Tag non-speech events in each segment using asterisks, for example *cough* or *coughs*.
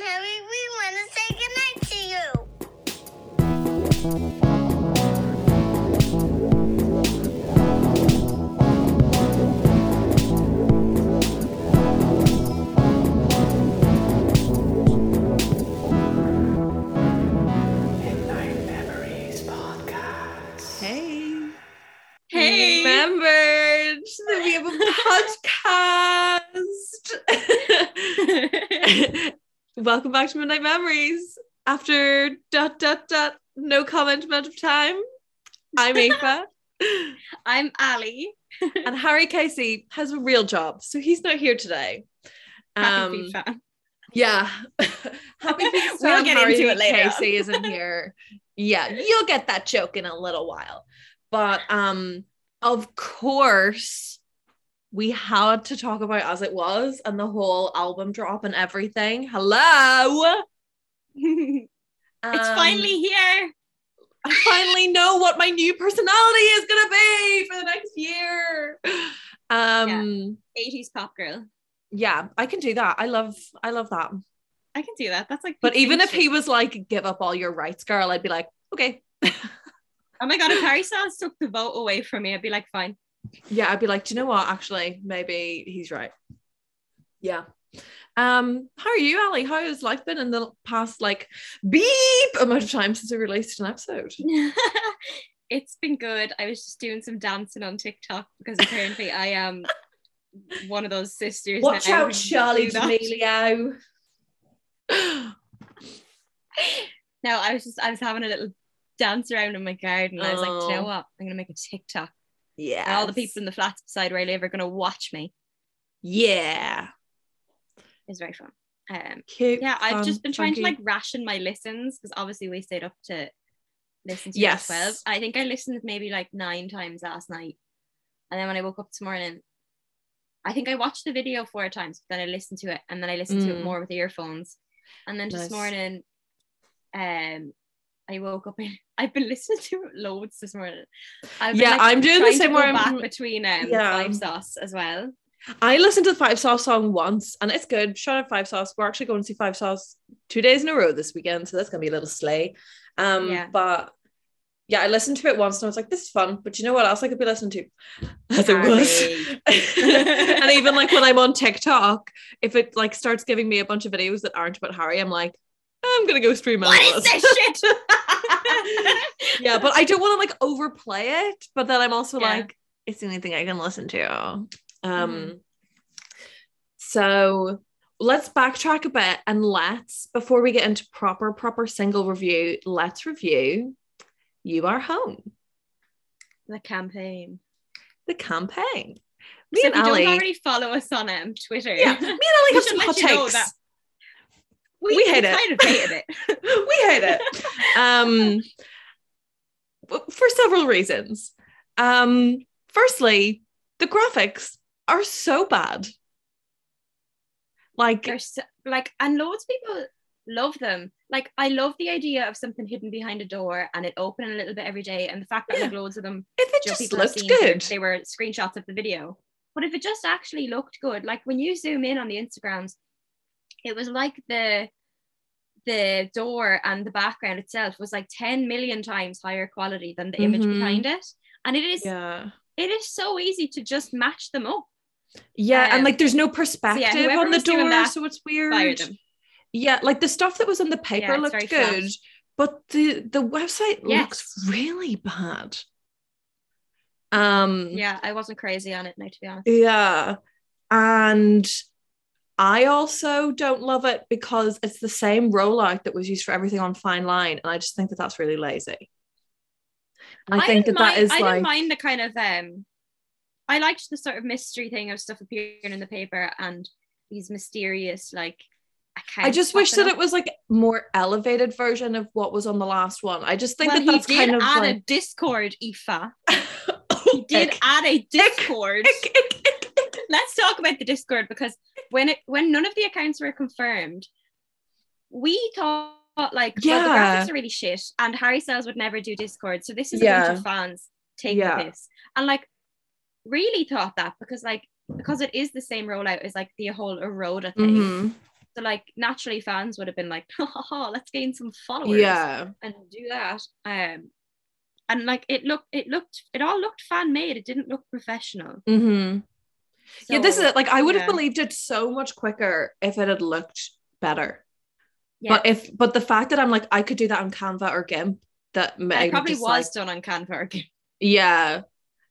Harry, we want to say goodnight to you. Welcome back to Midnight Memories. After dot dot dot no comment amount of time. I'm *laughs* Aoife. I'm Ali. and Harry Casey has a real job, so he's not here today. Happy Um, fan. Yeah. *laughs* Happy We'll get Harry into it later. Casey isn't here. yeah, you'll get that joke in a little while. But um, of course, we had to talk about as it was and the whole album drop and everything. Hello. *laughs* it's Um, finally here. I finally know what my new personality is gonna be for the next year. Um yeah. 80s pop girl. Yeah, I can do that. I love I love that. I can do that. That's like. But even if he was like, give up all your rights, girl, I'd be like, okay. *laughs* Oh my god, if Harry Styles took the vote away from me, I'd be like, fine. Yeah, I'd be like, do you know what? Actually, maybe he's right. Yeah. Um, how are you, Ali? How has life been in the past like beep amount of time since we released an episode? *laughs* it's been good. I was just doing some dancing on TikTok because apparently I am one of those sisters. Watch out, Charlie. D'Amelio. No, I was just I was having a little dance around in my garden. I was like, you know Oh. what? I'm gonna make a TikTok. Yeah. All the people in the flats beside where I live are gonna watch me. Yeah. It's very fun. Um, Cute. yeah, I've fun, just been trying to like ration my listens because obviously we stayed up to listen to Yes. yes. 12. I think I listened maybe like nine times last night. And then when I woke up this morning, I think I watched the video four times, but then I listened to it and then I listened to Mm. it more with earphones. And then this Nice. morning, um, I woke up and *laughs* I've been listening to it loads this morning. I've Yeah, I'm doing the same where I'm- back between um, Yeah. five sauce as well. I listened to the Five Sauce song once and it's good. Shout out Five Sauce. We're actually going to see Five Sauce two days in a row this weekend, so that's gonna be a little slay. Um, Yeah. but yeah, I listened to it once and I was like, this is fun. But you know what else I could be listening to? *laughs* As it was. *laughs* And even like when I'm on TikTok, if it like starts giving me a bunch of videos that aren't about Harry, I'm like, I'm gonna go stream What all this shit? *laughs* yeah, but I don't want to like overplay it. But then I'm also Yeah. like, it's the only thing I can listen to. Um, Mhm. so let's backtrack a bit and let's before we get into proper proper single review, let's review "You Are Home," the campaign. the campaign. Me so and if you Ali, don't already follow us on um, Twitter, yeah, me and Ali *laughs* have some hot you know takes. that We hate it. hated it. *laughs* we hate it. Um, for several reasons. Um, firstly, the graphics are so bad. Like, They're so, like, and loads of people love them. Like, I love the idea of something hidden behind a door and it opening a little bit every day, and the fact that Yeah. like loads of them, if it just looked good. They were screenshots of the video. But if it just actually looked good, like when you zoom in on the Instagrams, it was like the the door and the background itself was like 10 million times higher quality than the image Mhm. behind it. And it is Yeah. it is so easy to just match them up. Yeah. and Um, like, there's no perspective whoever on the door. that, So it's weird. Yeah. Like, the stuff that was on the paper it's looked very flat. good, but the, the website Yes. looks really bad. Um, Yeah, I wasn't crazy on it now, to be honest. Yeah. And I also don't love it because it's the same rollout that was used for everything on Fine Line. And I just think that that's really lazy. I, think that mind, is I like, didn't mind the kind of um I liked the sort of mystery thing of stuff appearing in the paper and these mysterious like. I just wish that popping it was like more elevated version of what was on the last one. I just think well, that that's he did kind of add a like, Discord, Aoife. *laughs* He did Ick, add a Discord. ick, ick. Let's talk about the Discord because when it when none of the accounts were confirmed, we thought like well, Yeah. the graphics are really shit and Harry Styles would never do Discord. So this is a bunch of fans taking Yeah. this. And like really thought that because like because it is the same rollout as like the whole Eroda thing. Mhm. So like naturally fans would have been like, *laughs* ha, let's gain some followers Yeah. and do that. Um and like it looked it looked it all looked fan made. It didn't look professional. Hmm yeah, this is it. Like I would have believed it so much quicker if it had looked better. Yeah. But if but the fact that I'm like I could do that on Canva or GIMP, that it probably was like, done on Canva or GIMP. yeah.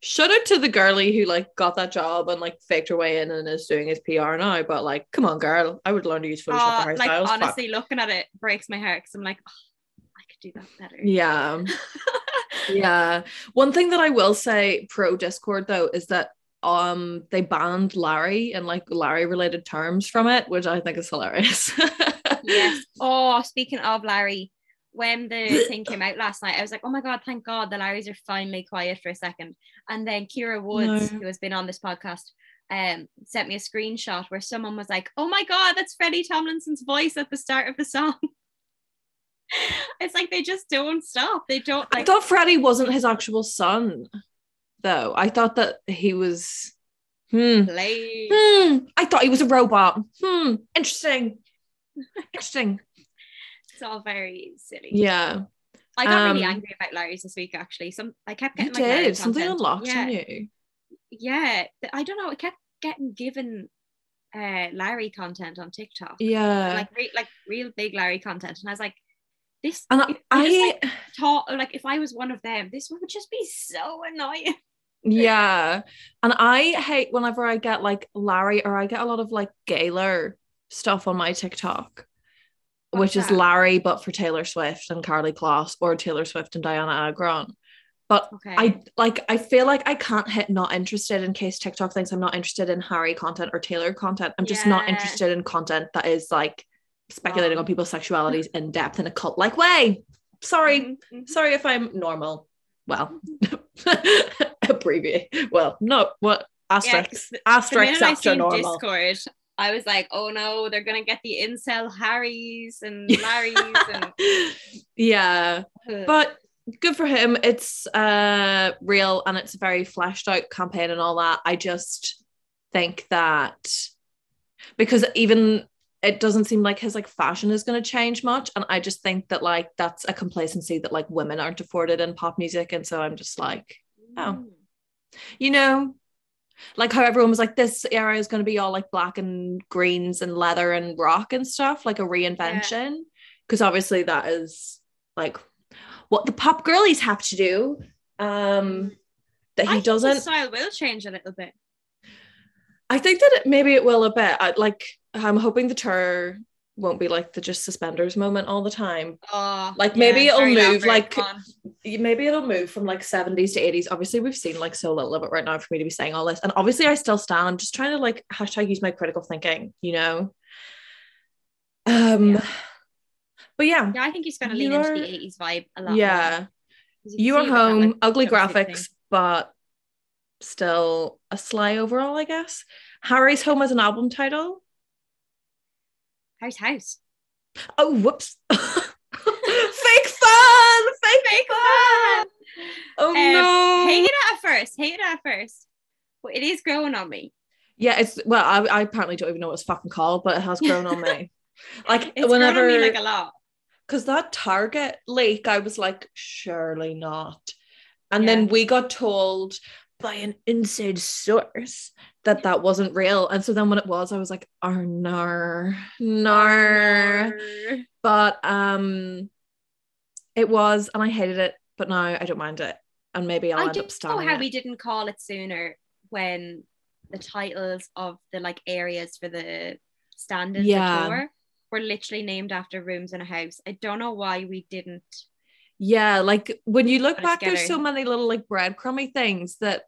Shout out to the girlie who like got that job and like faked her way in and is doing his PR now. But like, come on, girl, I would learn to use Photoshop for like hairstyles. Fuck. honestly, looking at it breaks my heart because I'm like, oh, I could do that better. Yeah. *laughs* Yeah. One thing that I will say pro Discord though is that um they banned Larry and like Larry related terms from it, which I think is hilarious. yes. *laughs* Oh, speaking of Larry, when the thing came out last night, I was like, oh my God, thank God the Larrys are finally quiet for a second. And then Kira Woods, No. who has been on this podcast, um, sent me a screenshot where someone was like, oh my God, that's Freddie Tomlinson's voice at the start of the song. *laughs* it's like they just don't stop. They don't I thought Freddie wasn't his actual son, though. I thought that he was hmm. play. Hmm. I thought he was a robot. Hmm. Interesting. Interesting. It's all very silly. Yeah. I got really Um, angry about Larry's this week actually. Some I kept You getting like did. Something content. unlocked yeah. in you. yeah i don't know I kept getting given uh larry content on tiktok Yeah. like re- like real big larry content and i was like this and if I, I just, I like, thought like if i was one of them this would just be so annoying Yeah. And I hate whenever I get like Larry or I get a lot of like Gaylor stuff on my TikTok, which What's is that? Larry, but for Taylor Swift and Karlie Kloss or Taylor Swift and Dianna Agron. But okay I like I feel like I can't hit not interested in case TikTok thinks I'm not interested in Harry content or Taylor content. I'm just not interested in content that is like speculating Wrong. on people's sexualities in depth in a cult like way. Sorry. Mhm, mhm. Sorry if I'm normal. Well, *laughs* *laughs* abbreviate. Well, no, what asterisk? the asterisk after normal. discord i was like oh no they're gonna get the incel harrys and *laughs* larrys and yeah, but good for him. It's uh real and it's a very fleshed out campaign and all that. I just think that because even it doesn't seem like his like fashion is going to change much and i just think that like that's a complacency that like women aren't afforded in pop music and so i'm just like oh. Mm. you know like how everyone was like this era is going to be all like black and greens and leather and rock and stuff like a reinvention because obviously that is like what the pop girlies have to do um that I he think the doesn't style will change a little bit i think that it, maybe it will a bit I, like i'm hoping the tour won't be like the just suspenders moment all the time. Oh Like, maybe it'll move, like- maybe it'll move from like 70s to 80s obviously we've seen like so little of it right now for me to be saying all this. And obviously i still stand. I'm just trying to like hashtag use my critical thinking you know? Um Yeah. but yeah. Yeah i think he's gonna lean into the 80s vibe a lot yeah. you are with that, home like, ugly graphics but still a sly overall i guess. Harry's home as an album title House house. oh whoops *laughs* fake fun fake, Fake fun fun. oh Um, no Hate it at first. Hate it at first. But it is growing on me. Yeah, it's well, I, I apparently don't even know what it's fucking called, but it has grown on me. *laughs* Like It's whenever, grown on me like a lot. because that Target leak, I was like, surely not. And Yeah. then we got told by an inside source that that wasn't real. And so then when it was, I was like, oh no, no. But um, it was, and I hated it. But now I don't mind it, and maybe I'll I end don't up know standing how it. we didn't call it sooner when the titles of the like areas for the stand-in Yeah. tour were literally named after rooms in a house. I don't know why we didn't. Yeah, like when you look back, there's so many little like breadcrumby things that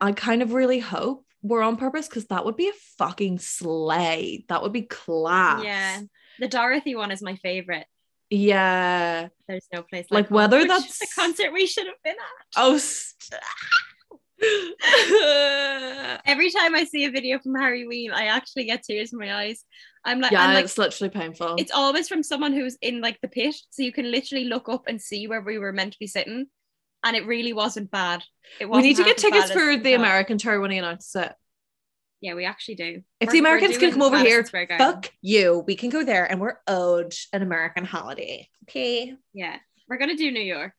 I kind of really hope were on purpose because that would be a fucking slay. That would be class. Yeah. The Dorothy one is my favorite. Yeah. There's no place Like, like, whether that's- the concert we should have been at. Oh. st- *laughs* Every time I see a video from Harryween, I actually get tears in my eyes. I'm like, yeah, I'm like it's literally painful. it's always from someone who's in like the pit, so you can literally look up and see where we were meant to be sitting, and it really wasn't bad. It we wasn't need to get tickets for the. American tour when he announces it. Yeah, we actually do. If We're- the Americans can come over here, fuck you. We can go there and we're owed an American holiday. Okay. Yeah, we're gonna do New York.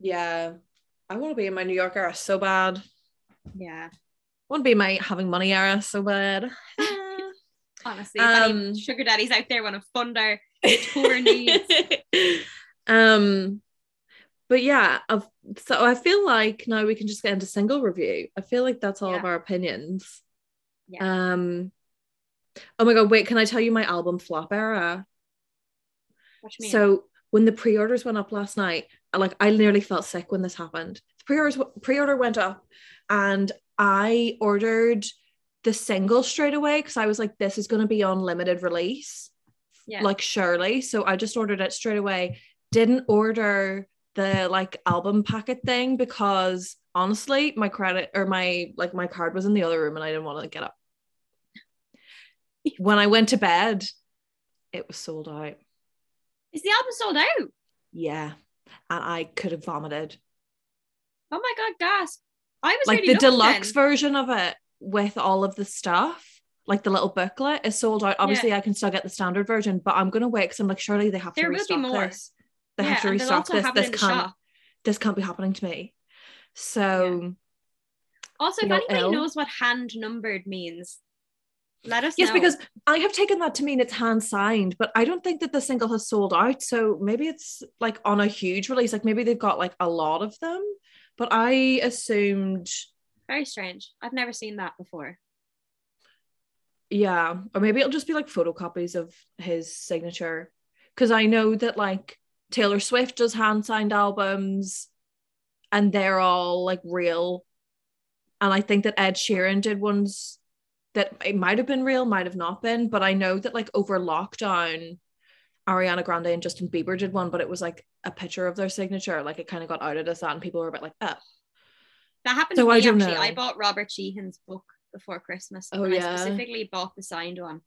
Yeah. I want to be in my New York era so bad. Yeah, I want to be in my having money era so bad. *laughs* honestly, if any Um, sugar daddies out there want to fund our tour needs. um but yeah I've, so i feel like now we can just get into single review i feel like that's all of our opinions Yeah. um oh my god wait can i tell you my album flop era What you mean? so when the pre-orders went up last night like i nearly felt sick when this happened. The pre-orders pre-order went up and i ordered the single straight away because i was like this is going to be on limited release yeah, like surely. So i just ordered it straight away. Didn't order the like album packet thing because honestly my credit or my like my card was in the other room and i didn't want to get up. *laughs* When i went to bed it was sold out. Is the album sold out? yeah and i could have vomited Oh my god, gasp! I was like the deluxe then. version of it with all of the stuff like the little booklet is sold out obviously i can still get the standard version but i'm gonna wait because i'm like surely they have to There will be restock more. this they Yeah, have to restock this this can't shop. this can't be happening to me so Also, if anybody ill. knows what hand numbered means, let us yes know. because i have taken that to mean it's hand signed but i don't think that the single has sold out so maybe it's like on a huge release like maybe they've got like a lot of them but i assumed very strange. I've never seen that before. yeah or maybe it'll just be like photocopies of his signature because i know that like taylor swift does hand signed albums and they're all like real and i think that ed sheeran did ones that it might have been real might have not been but i know that like over lockdown ariana grande and justin bieber did one but it was like a picture of their signature like it kind of got outed as that and people were a bit like oh That happened So to I me don't actually. know. I bought Robert Sheehan's book before Christmas. Oh, and yeah. I specifically bought the signed one.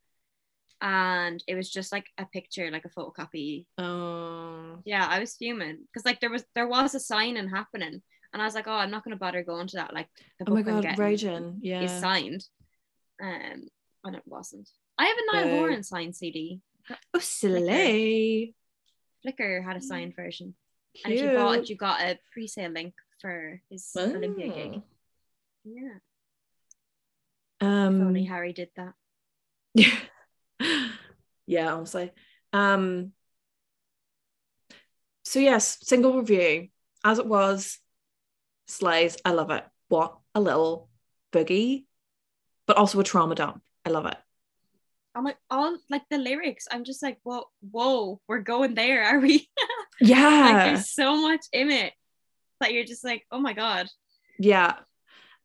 And it was just like a picture, like a photocopy. oh Yeah, I was fuming. Because like there was there was a signing happening. And I was like, oh, I'm not gonna bother going to that. Like the oh my book I'm god getting raging yeah is signed. Um and it wasn't. I have a Niall Boo. Horan signed CD. oh silly Flickr had a signed version. And if you bought it, you got a pre-sale link for his Olympia gig. Oh. Yeah. If only Um, Harry did that. Yeah. *laughs* yeah, honestly. Um, so yes, single review as it was. Slays, I love it. What a little boogie, but also a trauma dump. I love it. I'm like all like the lyrics. I'm just like, whoa, whoa, we're going there, are we? *laughs* like Yeah, there's so much in it that you're just like, oh my god. yeah.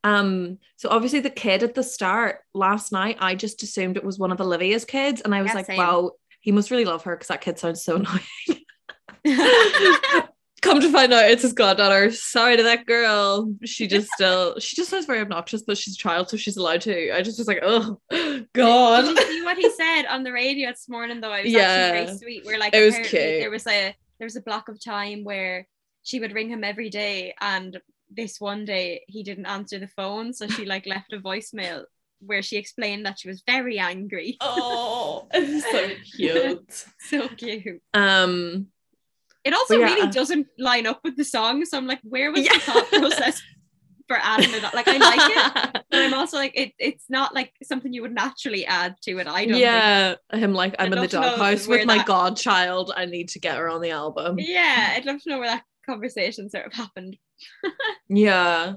Um, so obviously the kid at the start last night, I just assumed it was one of Olivia's kids, and I was Yeah, like, same. wow, he must really love her because that kid sounds so *laughs* annoying. *laughs* Come to find out it's his goddaughter. Sorry to that girl. She *laughs* just still she just sounds very obnoxious, but she's a child, so she's allowed to. I just was like, oh god. Did you see what he *laughs* said on the radio this morning though? It was Yeah. actually very sweet. Where like It was cute. there was a there was a block of time where she would ring him every day and this one day he didn't answer the phone. So she like left a voicemail where she explained that she was very angry. Oh, *laughs* so cute. So cute. Um It also yeah, really uh, doesn't line up with the song. So I'm like, where was Yeah. the thought process for adding it? Like I like it, *laughs* but I'm also like, it, it's not like something you would naturally add to it. I don't think. yeah, him like I'm I'd in the doghouse with my that- godchild. I need to get her on the album. Yeah, I'd love to know where that conversation sort of happened. *laughs* Yeah.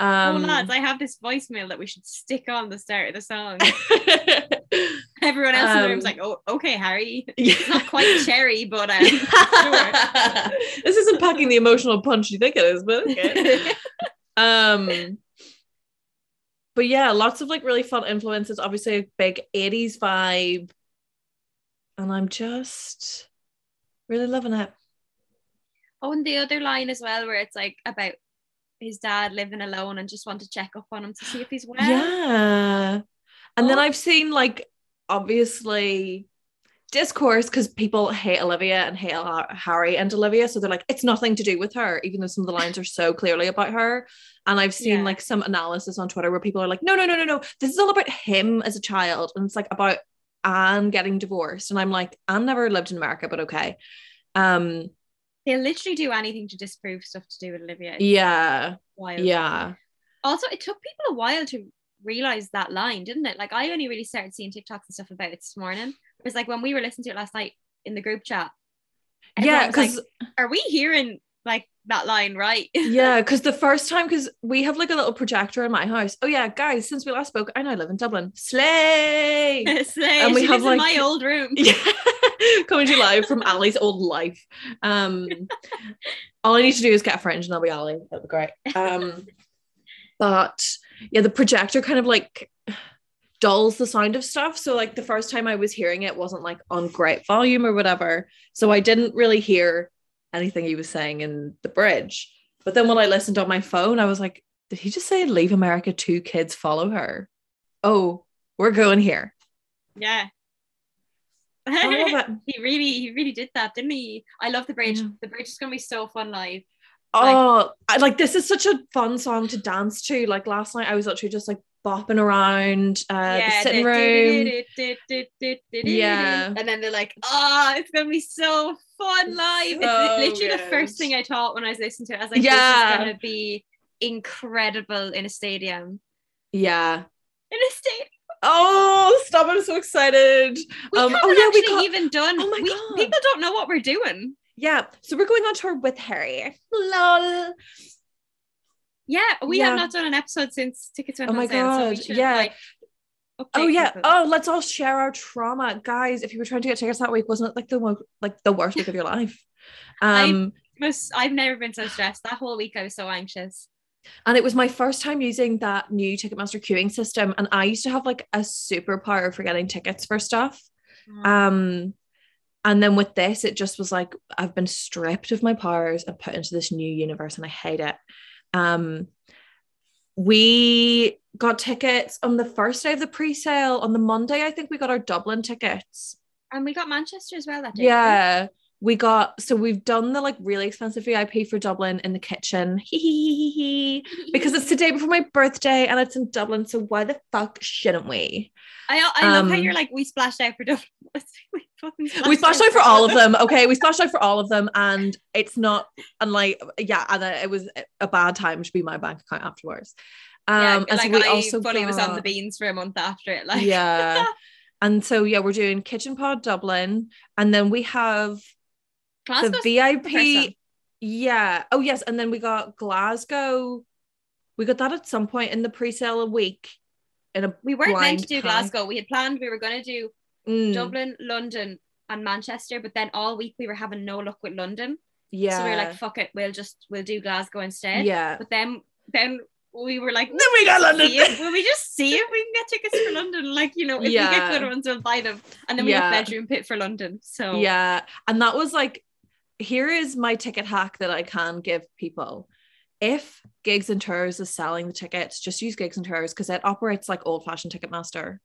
Um oh lads, I have this voicemail that we should stick on the start of the song. *laughs* Everyone else in the room's Um, like, oh, okay, Harry. yeah. *laughs* It's not quite cherry, but um, sure. *laughs* this isn't packing the emotional punch you think it is, but okay. *laughs* um but yeah lots of like really fun influences obviously a big 80s vibe and i'm just really loving it Oh, and the other line as well, where it's like about his dad living alone and just want to check up on him to see if he's well. yeah and then Oh. i've seen like obviously discourse because people hate Olivia and hate Harry and Olivia. So they're like, it's nothing to do with her, even though some of the lines are so clearly about her. And I've seen Yeah. like some analysis on Twitter where people are like, no, no, no, no, no. This is all about him as a child. And it's like about Anne getting divorced. And I'm like, Anne never lived in America, but okay. Um, They'll literally do anything to disprove stuff to do with Olivia. It's yeah, wild. yeah. Also, it took people a while to realize that line, didn't it? Like I only really started seeing TikToks and stuff about it this morning. It was like when we were listening to it last night in the group chat. Yeah, was like, because are we hearing like that line right? *laughs* yeah, because the first time, because we have like a little projector in my house. Oh yeah, guys, since we last spoke, I now live in Dublin. Slay! *laughs* Slay, And we she have, like- my old room. *laughs* yeah, coming to you live from Ali's old life. Um, all I need to do is get a fringe and I'll be Ali. That'd be great. Um, but yeah, the projector kind of like dulls the sound of stuff. So like the first time I was hearing it wasn't like on great volume or whatever. So I didn't really hear anything he was saying in the bridge. But then when I listened on my phone, I was like, did he just say leave America? Two kids follow her. Oh, we're going here. Yeah. I love *laughs* it. he really, he really did that, didn't he? I love the bridge. Yeah. The bridge is gonna be so fun live. Oh, I, like this is such a fun song to dance to. Like last night, I was literally just like bopping around uh, the sitting room. Yeah. And then they're like, oh, it's gonna be so fun live. So it's literally the first thing I thought when I was listening to it. I was like, Yeah. this is gonna be incredible in a stadium. Yeah. In a stadium. Oh, stop! I'm so excited. We Um, haven't oh yeah, we actually got even done. Oh my we, God. People don't know what we're doing. Yeah. So we're going on tour with Harry. Lol. Yeah, we Yeah. have not done an episode since tickets went Oh on my so God, should, yeah. like, Oh yeah. Oh, let's all share our trauma, guys. If you were trying to get tickets that week, wasn't it like the like the worst week of your life? *laughs* I- Um, Most, I've never been so stressed. That whole week I was so anxious. and it was my first time using that new Ticketmaster queuing system, and I used to have like a superpower for getting tickets for stuff. Um, and then with this, it just was like I've been stripped of my powers and put into this new universe, and I hate it. Um, we got tickets on the first day of the pre-sale. On the Monday, I think we got our Dublin tickets. and we got Manchester as well that day. Yeah, we got so we've done the like really expensive VIP for Dublin in the kitchen. *laughs* Because it's the day before my birthday and it's in Dublin, so why the fuck shouldn't we? I, I love how Um, you're like we splashed out for Dublin. *laughs* we fucking *laughs* we splashed out for all of them okay we splashed out for all of them and it's not and like yeah and it was a bad time to be my bank account afterwards um Yeah, and like so we I also fully was on the beans for a month after it. Like yeah and so yeah we're doing kitchen pod dublin and then we have The vip yeah oh yes and then we got glasgow we got that at some point in the pre-sale a week in a We weren't meant to do. Glasgow. We had planned we were going to do Mm, Dublin, London, and Manchester, but then all week we were having no luck with London. yeah So we were like, "Fuck it, we'll just we'll do Glasgow instead." yeah But then then we were like, then we got london if, will we just see if we can get tickets for London? Like, you know, if we Yeah. get good ones, we'll buy them. And then we Yeah. got bedroom pit for London. So Yeah. And that was like, here is my ticket hack that I can give people. If Gigs and Tours is selling the tickets, just use Gigs and Tours because it operates like old fashioned Ticketmaster.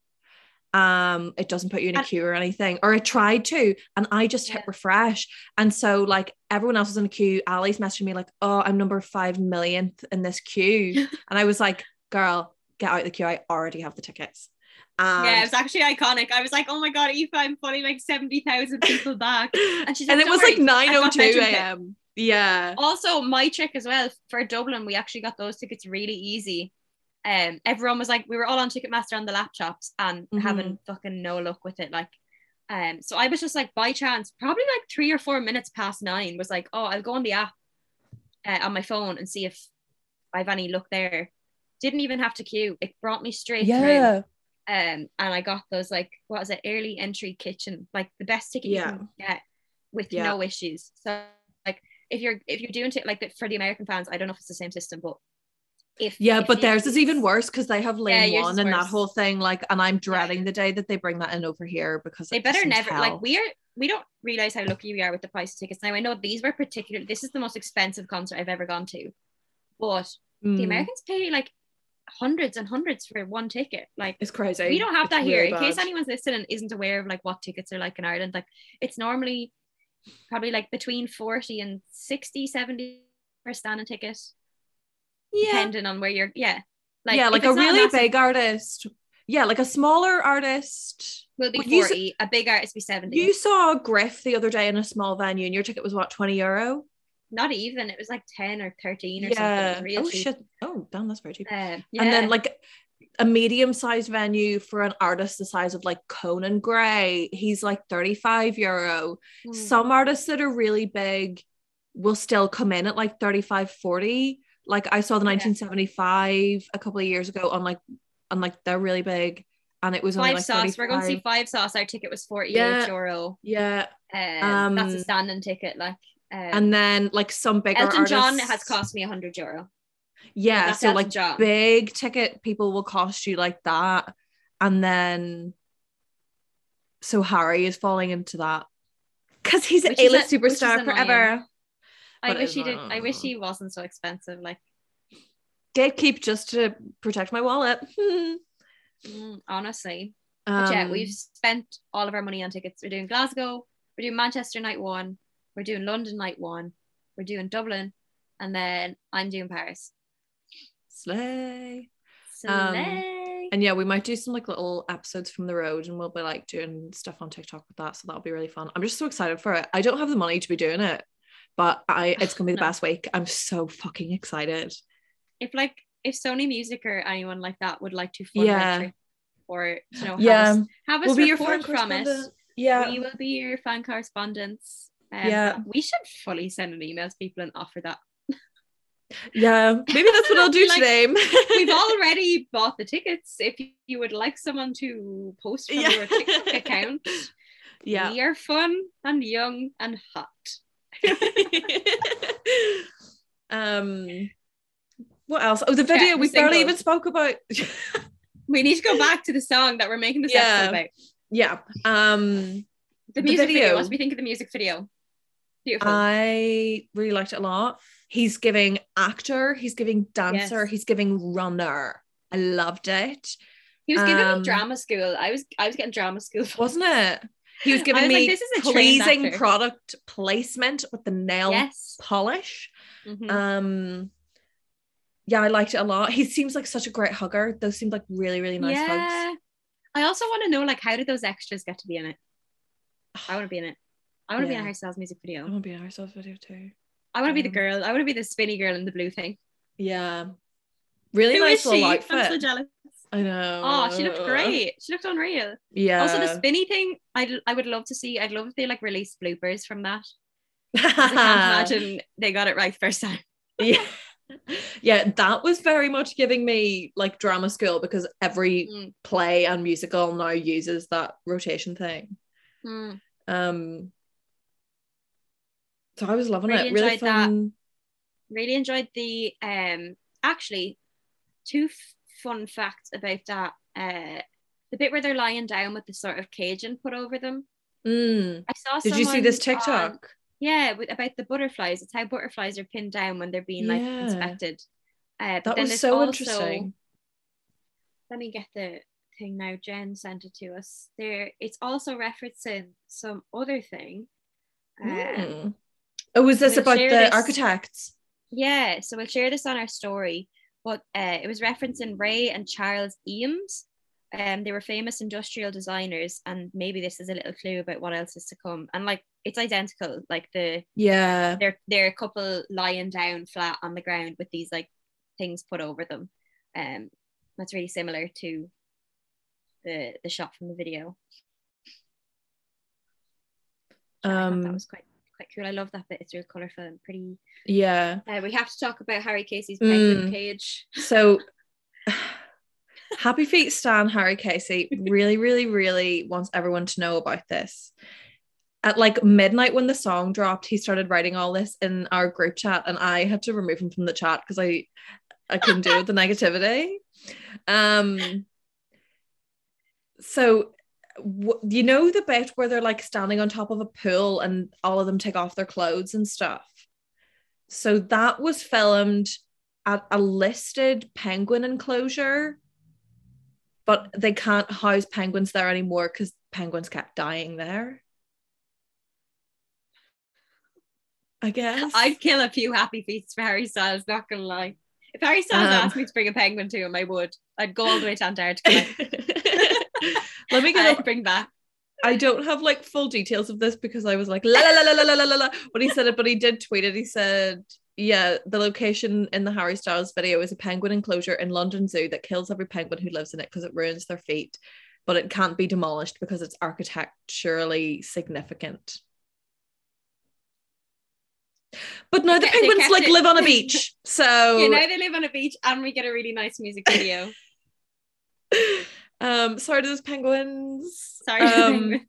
Um, it doesn't put you in a queue or anything, or it tried to, and I just hit refresh. And so, like, everyone else was in a queue. Ali's messaging me, like, oh, I'm number five millionth in this queue. *laughs* and I was like, girl, get out of the queue. I already have the tickets. And yeah, it was actually iconic. I was like, oh my god, Aoife, I'm funny like 70,000 people back. *laughs* And she's like, and it was like I've got 9:02 a.m. Yeah. Also, my trick as well for Dublin, we actually got those tickets really easy. Um, everyone was like, we were all on Ticketmaster on the laptops and Mhm. having fucking no luck with it. Like, um, so I was just like, by chance, probably like three or four minutes past nine, was like, oh, I'll go on the app uh, on my phone and see if I've any luck there. Didn't even have to queue. It brought me straight through. Yeah. Um, and I got those like what was it, early entry kitchen, like the best ticket Yeah. you can get with Yeah. no issues. So like if you're if you're doing it like the, for the American fans, I don't know if it's the same system, but if Yeah, if but theirs is even worse because they have lane yours one and that whole thing. Like, and I'm dreading the day that they bring that in over here because They better never hell. like we are. We don't realize how lucky we are with the price of tickets. Now I know these were particular. This is the most expensive concert I've ever gone to, but the Mm. Americans pay like hundreds and hundreds for one ticket. Like It's crazy. we don't have It's that here. really In case anyone's listening and isn't aware of like what tickets are like in Ireland, like it's normally probably like between 40 and 60, 70 for a standing ticket, yeah, depending on where you're yeah. Like, yeah, like a really massive, big artist. Yeah, like a smaller artist. will be Well, you 40, a big artist be 70. You saw Griff the other day in a small venue, and your ticket was what twenty euro. Not even, it was like 10 or 13 or something. Yeah. real Oh cheap. shit. Oh damn, that's very cheap. Uh, yeah. And then like a medium-sized venue for an artist the size of like Conan Gray, he's like thirty-five euro. Hmm. Some artists that are really big will still come in at like 35, 40. Like I saw the Yeah. 1975 a couple of years ago on like on like they're really big, and it was five like sauce. We're going to see five sauce. Our ticket was 48 Yeah. euro. Yeah, Um, that's a Um, standing ticket. Like, um, and then like some bigger Elton John artists- has cost me a 100 euro. yeah so Elton like John. big ticket people will cost you like that and then so harry is falling into that because he's an a-list a- superstar forever I But wish he did. I wish he wasn't so expensive. Like, gatekeep just to protect my wallet *laughs* mm, honestly. But yeah, Um, we've spent all of our money on tickets. We're doing Glasgow. We're doing Manchester night one. We're doing London night one. We're doing Dublin, and then I'm doing Paris. slay Um, Slay. and yeah we might do some like little episodes from the road and we'll be like doing stuff on tiktok with that so that'll be really fun i'm just so excited for it i don't have the money to be doing it but i it's gonna be the No. best week i'm so fucking excited if like if Sony Music or anyone like that would like to fund Yeah. or you know have yeah us, have us we'll be your record fan from it. yeah We will be your fan correspondents. Um, Yeah. we should fully send an email to people and offer that. Yeah, maybe that's what I'll do *laughs* Like, today. We've *laughs* already bought the tickets. If you- would like someone to post from Yeah. your TikTok account, *laughs* yeah. we are fun and young and hot. um, what else? Oh, the video Yeah, we the barely even spoke about. We need to go back to the song that we're making this Yeah. episode about. yeah. Um, The The music video. video. What do we think of the music video? Beautiful. I really liked it a lot. He's giving actor. He's giving dancer. Yes. He's giving runner. I loved it. he was giving um, me drama school. I was I was getting drama school. Wasn't it? He was giving was like, me a pleasing product placement with the nail Yes. polish. Mhm. Um, yeah, I liked it a lot. He seems like such a great hugger. Those seemed like really, really nice hugs. I also want to know like how did those extras get to be in it? I want to be in it. I want to be in a Yeah. Harry Styles music I want to be in ourselves video too. I want to be the Um, girl. I want to be the spinny girl in the blue thing. Yeah, really Who nice is she? outfit. I'm so jealous. I know. Oh, she looked great. She looked unreal. Yeah. Also, the spinny thing, I I would love to see. I'd love if they like release bloopers from that. I can't *laughs* imagine they got it right first time. yeah. Yeah, that was very much giving me like drama school because every Mm. play and musical now uses that rotation thing. Mm. Um so I was loving Really it. Really enjoyed that. Really enjoyed the um. Actually, two f- fun facts about that. Uh, the bit where they're lying down with the sort of Cajun put over them. Mm. I saw. Did you see this someone on- TikTok? yeah, with, about the butterflies. It's how butterflies are pinned down when they're being like inspected. Uh, that was so also- interesting. Let me get the thing now. Jen sent it to us. There, it's also referencing some other thing. Um, Mm. Oh, was this we'll about the this- architects? Yeah, so we'll share this on our story. But uh, it was referencing Ray and Charles Eames. Um, they were famous industrial designers, and maybe this is a little clue about what else is to come. And like, it's identical. Like the Yeah. they're they're a couple lying down flat on the ground with these like things put over them. Um, that's really similar to the the shot from the video. Um that was quite quite cool. I love that bit. It's real colourful and pretty. yeah. Uh, we have to talk about Harry Casey's penguin Mm. cage. So Happy Feet Stan Harry Casey really, really, really wants everyone to know about this. At like midnight when the song dropped, he started writing all this in our group chat, and I had to remove him from the chat because I I couldn't deal with the negativity. Um so you know the bit where they're like standing on top of a pool and all of them take off their clothes and stuff. So that was filmed at a listed penguin enclosure, but they can't house penguins there anymore because penguins kept dying there. I guess. I'd kill a few happy feet for Harry Styles, not gonna lie. If Harry Styles Um. asked me to bring a penguin to him, I would. I'd go all the way to Antarctica. *laughs* Let me get I'd bring back. I don't have like full details of this because I was like la la la la la la la la when he said it, but he did tweet it. He said, "Yeah, the location in the Harry Styles video is a penguin enclosure in London Zoo that kills every penguin who lives in it because it ruins their feet, but it can't be demolished because it's architecturally significant." But now the They kept- they penguins like it- live on a *laughs* beach, so You know they live on a beach and we get a really nice music video. *laughs* um, sorry to those penguins. Sorry. Um, penguins.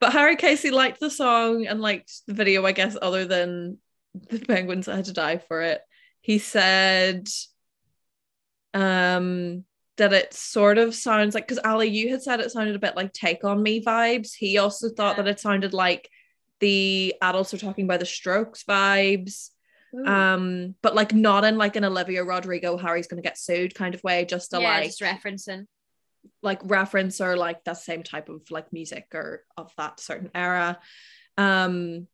But Harry Casey liked the song and liked the video, I guess, other than the penguins that had to die for it. He said um that it sort of sounds like because Ali, you had said it sounded a bit like take on me vibes. He also thought Yeah. that it sounded like the adults are talking about the strokes vibes. Ooh. Um, but like not in like an Olivia Rodrigo, Harry's gonna get sued kind of way, just a yeah, like just referencing. Like reference or like that same type of like music or of that certain era um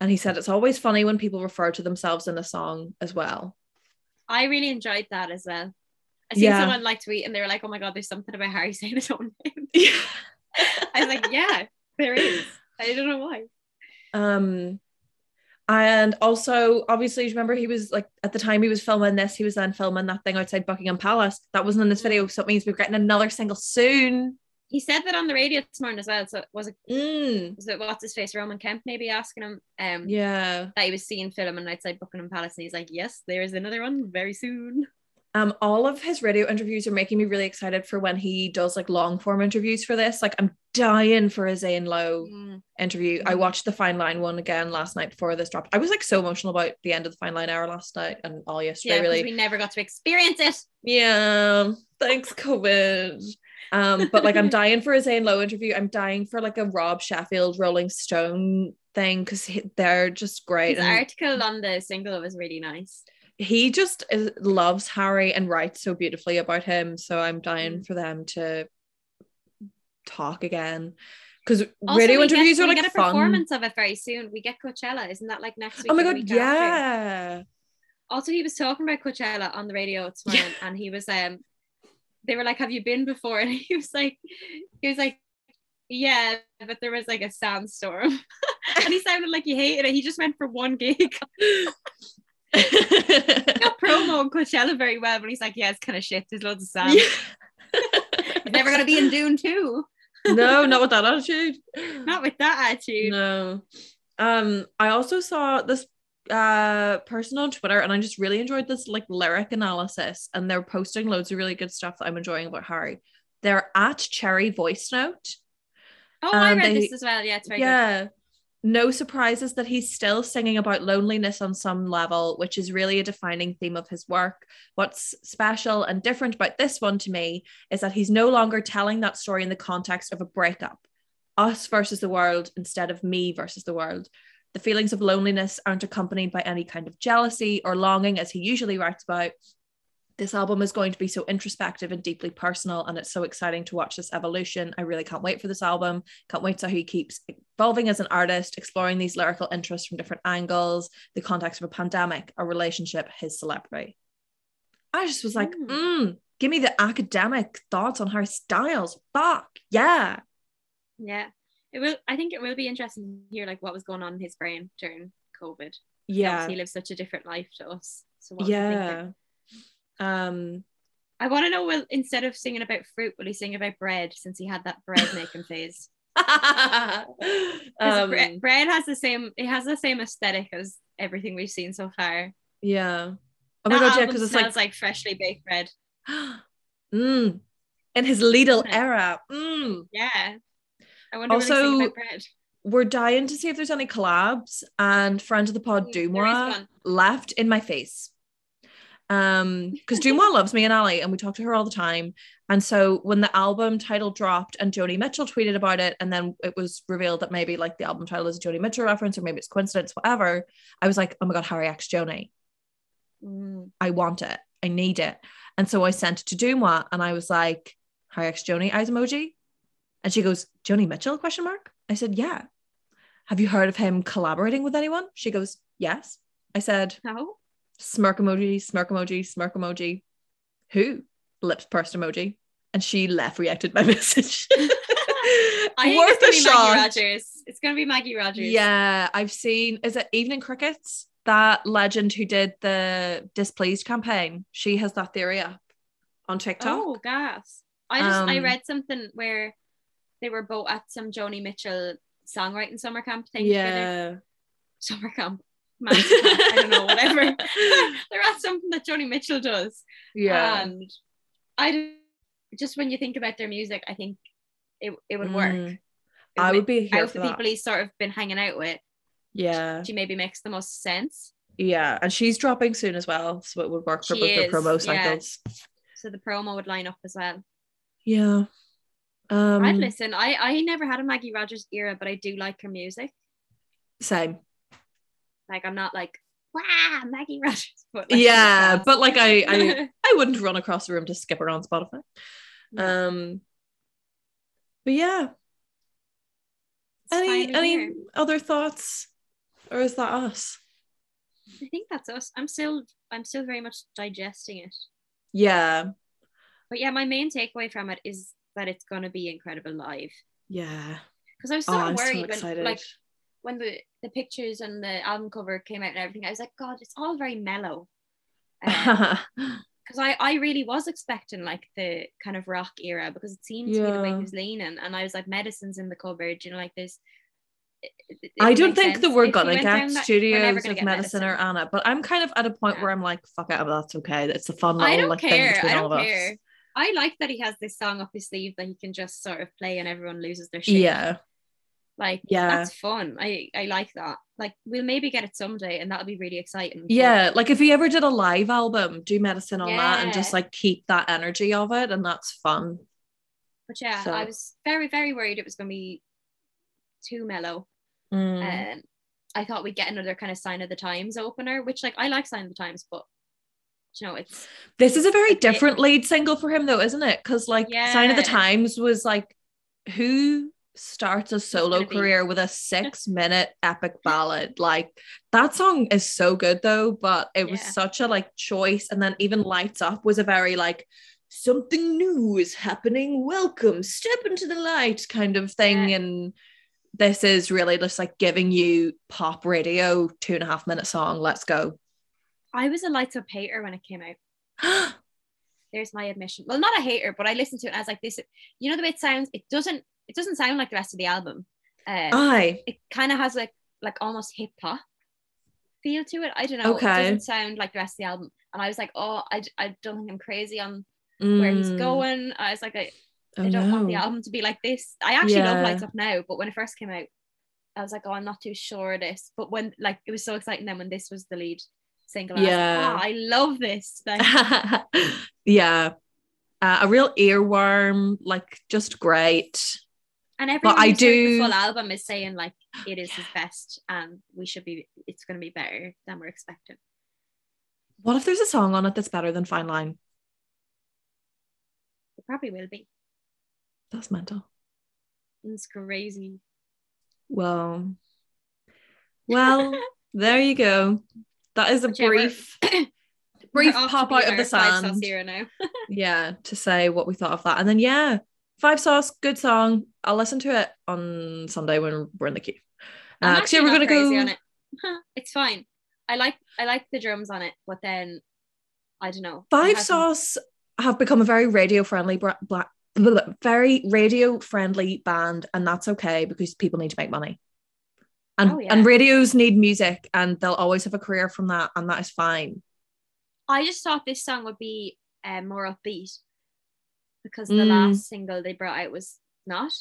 and he said it's always funny when people refer to themselves in a song as well I really enjoyed that as well. I seen Yeah. someone like tweet and they were like, "Oh my god, there's something about Harry saying his own name." yeah *laughs* I was like, "Yeah, there is." I don't know why. *laughs* um and also obviously you remember he was like at the time he was filming this he was then filming that thing outside Buckingham Palace that wasn't in this video so it means we're getting another single soon He said that on the radio this morning as well. So was it mm, was it what's his face Roman Kemp maybe asking him um yeah that he was seeing filming outside Buckingham Palace and he's like, Yes, there is another one very soon. Um, all of his radio interviews are making me really excited for when he does like long form interviews for this. Like I'm dying for a Zane Lowe Mm. interview. I Mhm. watched the Fine Line one again last night before this dropped. I was like so emotional about the end of the Fine Line hour last night and all yesterday. Yeah, really, we never got to experience it. yeah. Thanks, COVID. Um, but like I'm *laughs* dying for a Zane Lowe interview. I'm dying for like a Rob Sheffield Rolling Stone thing because they're just great. His and- article on the single was really nice. He just is, loves Harry and writes so beautifully about him. So I'm dying Mm. for them to talk again because radio we get- interviews are we like get a fun. performance of it very soon. We get Coachella, isn't that like next week? Oh my god, after? yeah. Also, he was talking about Coachella on the radio this Yeah. and he was um, they were like, "Have you been before?" *laughs* And he was like, he was like, "Yeah, but there was like a sandstorm," *laughs* and he sounded like he hated it. He just went for one gig. *laughs* *laughs* Got promo Coachella very well, but he's like, "Yeah, it's kind of shit. There's loads of sand. He's never gonna be in Dune too. no, not with that attitude. Not with that attitude." No. Um, I also saw this uh person on Twitter and I just really enjoyed this like lyric analysis and they're posting loads of really good stuff that I'm enjoying about Harry. They're at Cherry Voice Note. Oh, I read they- this as well. Yeah, it's very good. No surprises that he's still singing about loneliness on some level, which is really a defining theme of his work. What's special and different about this one to me is that he's no longer telling that story in the context of a breakup, us versus the world instead of me versus the world. The feelings of loneliness aren't accompanied by any kind of jealousy or longing, as he usually writes about. This album is going to be so introspective and deeply personal, and it's so exciting to watch this evolution. I really can't wait for this album. Can't wait to see how he keeps evolving as an artist, exploring these lyrical interests from different angles, the context of a pandemic, a relationship, his celebrity. I just was like, Mm. mm, give me the academic thoughts on Harry Styles. Fuck, yeah. Yeah. It will I think it will be interesting to hear like what was going on in his brain during COVID. Yeah. He lives such a different life to us. So? Yeah. Um, I want to know will instead of singing about fruit, will he sing about bread since he had that bread making *laughs* phase? um, bre- bread has the same it has the same aesthetic as everything we've seen so far. yeah. Oh my That god, yeah, because it's smells like, like freshly baked bread. *gasps* mm, in his Lidl *laughs* era. Mm. Yeah. I wonder Also- sing about bread. We're dying to see if there's any collabs, and friend of the pod Mm, Dumois left in my face. Um, because Dumois loves me and Ali, and we talk to her all the time. And so when the album title dropped and Joni Mitchell tweeted about it, and then it was revealed that maybe like the album title is a Joni Mitchell reference, or maybe it's coincidence, whatever. I was like, oh my god, Harry X Joni. Mm. I want it. I need it. And so I sent it to Duma and I was like, hi X Joni eyes emoji. And she goes, Joni Mitchell question mark? I said, yeah. Have you heard of him collaborating with anyone? She goes, yes. I said, No. Smirk emoji, smirk emoji, smirk emoji. Who? Lips pursed emoji. And she left reacted my *laughs* message. *laughs* I think Worth it's gonna be shot. Maggie Rogers. It's gonna be Maggie Rogers. Yeah, I've seen. Is it Evening Crickets? That legend who did the Displeased campaign. She has that theory up on TikTok. Oh, gas. I just I Um, read something where they were both at some Joni Mitchell songwriting summer camp thing together. yeah. Summer camp. Man's I don't know, whatever. *laughs* *laughs* They're at something that Joni Mitchell does. yeah. And I don't- just when you think about their music, I think it, it would work. Mm. I would be here out for the that. people he's sort of been hanging out with. Yeah. She maybe makes the most sense. Yeah. And she's dropping soon as well. So it would work for She both their is, promo yeah. cycles. So the promo would line up as well. Yeah. Um I'd listen. I I never had a Maggie Rogers era, but I do like her music. same. Like I'm not like wow Maggie Rogers, *laughs* but like, Yeah, but like I I. *laughs* I wouldn't run across the room to skip her on Spotify. No. Um but yeah. It's Any any here. other thoughts? Or is that us? I think that's us. I'm still I'm still very much digesting it. Yeah. But yeah, my main takeaway from it is that it's gonna be incredible live. Yeah. Because I was Oh, sort of I'm so worried when like when the the pictures and the album cover came out and everything. I was like, God, it's all very mellow. Um, *laughs* because I I really was expecting like the kind of rock era because it seemed to be the way Yeah. he was leaning, and I was like, medicines in the cupboard, you know, like this. it- it- it I don't think sense that we're if gonna get that- studios gonna of medicine, or Anna, but I'm kind of at a point Yeah. where I'm like, fuck it, that's okay. It's a fun little I don't like thing care. between I all don't of care. us. I like that he has this song up his sleeve that he can just sort of play and everyone loses their shit. Yeah. Like Yeah. that's fun. I I like that. Like we'll maybe get it someday and that'll be really exciting. Yeah. Like if he ever did a live album, do medicine on that and just like keep that energy of it, and that's fun. But yeah, So- I was very, very worried it was gonna be too mellow. Mm. Um I thought we'd get another kind of sign of the times opener, which like I like sign of the times, but you know, it's This is a very different lead single for him, though, isn't it? Because like Sign of the Times was like, who starts a solo be- career with a six *laughs* minute epic ballad? Like that song is so good though, but it was Yeah. such a like choice. And then even Lights Up was a very like something new is happening. Welcome, step into the light kind of thing. Yeah. And this is really just like giving you pop radio two and a half minute song. Let's go. I was a lights up hater when it came out. *gasps* There's my admission. Well, not a hater, but I listened to it and I was like, this you know the way it sounds, it doesn't it doesn't sound like the rest of the album. Um, Aye. it kind of has like like almost hip hop feel to it. I don't know. Okay. It doesn't sound like the rest of the album. And I was like, oh, I, I don't think I'm crazy on where he's Mm. going. I was like, I, Oh, I don't want the album to be like this. I actually Yeah. love Lights Up now, but when it first came out, I was like, oh, I'm not too sure of this. But when like it was so exciting then when this was the lead single, I was like, Yeah. "Ah, I love this. Like, *laughs* yeah. Uh, a real earworm, like just great. And everyone I do- the full album is saying like it is his best, and we should be. It's going to be better than we're expecting. What if there's a song on it that's better than Fine Line? It probably will be. That's mental. It's crazy. Well, well, *laughs* there you go. That is a But brief, *coughs* brief We're off to pop out of the sand. *laughs* Yeah, to say what we thought of that, and then yeah, Five Sauce, good song. I'll listen to it on Sunday when we're in the queue. Uh, 'cause yeah, actually we're gonna go. on it. *laughs* it's fine. I like I like the drums on it, but then I don't know. Five Sauce have become a very radio friendly bra- bla- blah, blah, very radio friendly band, and that's okay because people need to make money. And, Oh, yeah. and radios need music and they'll always have a career from that and that is fine. I just thought this song would be um, more upbeat because the Mm. last single they brought out was not.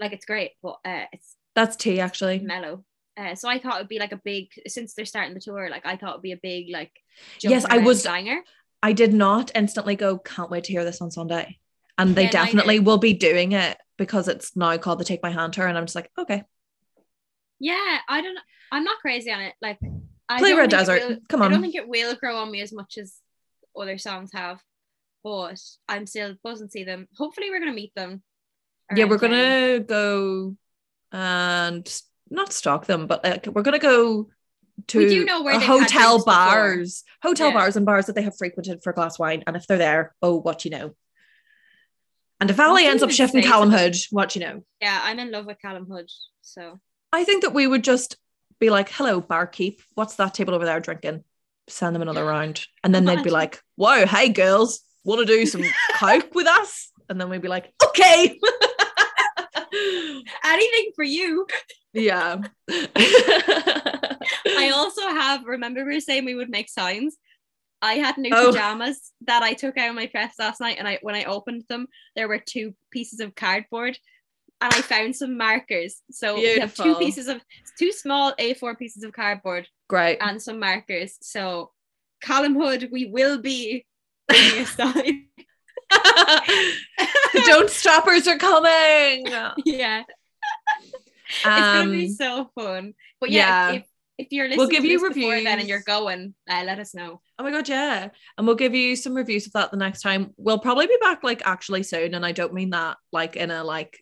Like it's great, but uh, it's That's tea actually. mellow. Uh, so I thought it would be like a big since they're starting the tour. Like I thought it'd be a big like. Yes, I was- banger. I did not instantly go, can't wait to hear this on Sunday. And they Yeah, definitely will be doing it because it's now called the Take My Hand Tour. And I'm just like, okay. Yeah, I don't. I'm not crazy on it. Like I Play Red Desert. will- Come on. I don't think it will grow on me as much as other songs have, but I'm still buzzing to see them. Hopefully, we're gonna meet them. Yeah, we're gonna go and not stalk them, but like we're gonna go to We do know where a they've had hotel drinks before. bars, hotel Yeah. bars and bars that they have frequented for a glass wine. And if they're there, oh, what you know. And if Ali ends up shifting Calum? Hood, what you know. Yeah, I'm in love with Calum Hood. So I think that we would just be like, hello, barkeep, what's that table over there drinking? Send them another *gasps* round. And then they'd be like, whoa, hey girls, want to do some *laughs* coke with us? And then we'd be like, okay. *laughs* anything for you. yeah. I also have. Remember, we were saying we would make signs. I had new Oh. pajamas that I took out of my press last night, and I when I opened them, there were two pieces of cardboard, and I found some markers. So we have two pieces of two small A4 pieces of cardboard Great. and some markers. So Calum Hood, we will be bringing a sign. don't stoppers are coming. yeah, it's gonna be Um, so fun. But yeah, yeah. if, if you're listening We'll give to you this before then and you're going, uh, let us know. oh my god, yeah. And we'll give you some reviews of that the next time. We'll probably be back like actually soon. And I don't mean that like in a like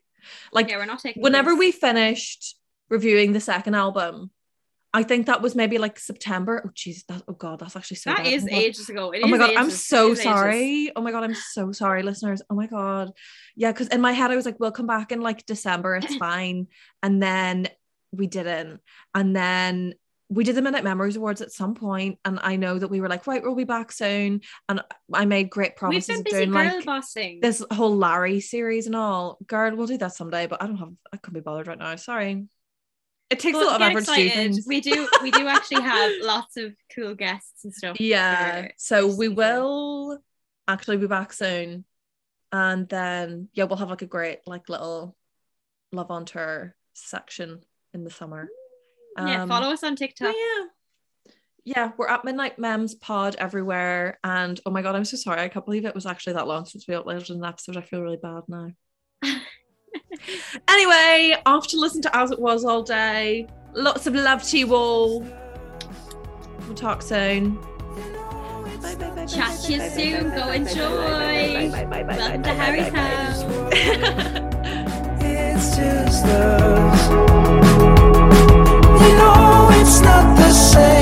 like yeah, we're not taking. whenever this. we finished reviewing the second album, I think that was maybe like September. Oh jeez, that oh god, that's actually so that bad. is Oh ages ago. It Oh my god, I'm so is ages. sorry. Oh my god, I'm so sorry, listeners. Oh my god. Yeah, because in my head I was like, we'll come back in like December, it's *laughs* fine. And then we didn't. And then we did the Midnight Memories Awards at some point, and I know that we were like, right, we'll be back soon. And I made great We've promises been of busy doing girl like bossing. this whole Larry series and all. Girl, we'll do that someday, but I don't have I couldn't be bothered right now. Sorry. It takes a lot of get effort to do excited. things. We do we do actually have *laughs* lots of cool guests and stuff. Yeah. So we will actually be back soon. And then yeah, we'll have like a great like little love on tour section in the summer. yeah, Um, follow us on TikTok. yeah. Yeah, we're at Midnight Mems Pod everywhere. And oh my god, I'm so sorry. I can't believe it was actually that long since we uploaded an episode. I feel really bad now. *laughs* *laughs* anyway, after listening to As It Was all day. Lots of love to you all. We'll talk soon. Bye, bye, bye, bye, Chat to you bye, bye, soon. Go enjoy. bye, bye, bye, bye, bye, Welcome to Harry's bye, bye. house. It's just us. You know it's not the same.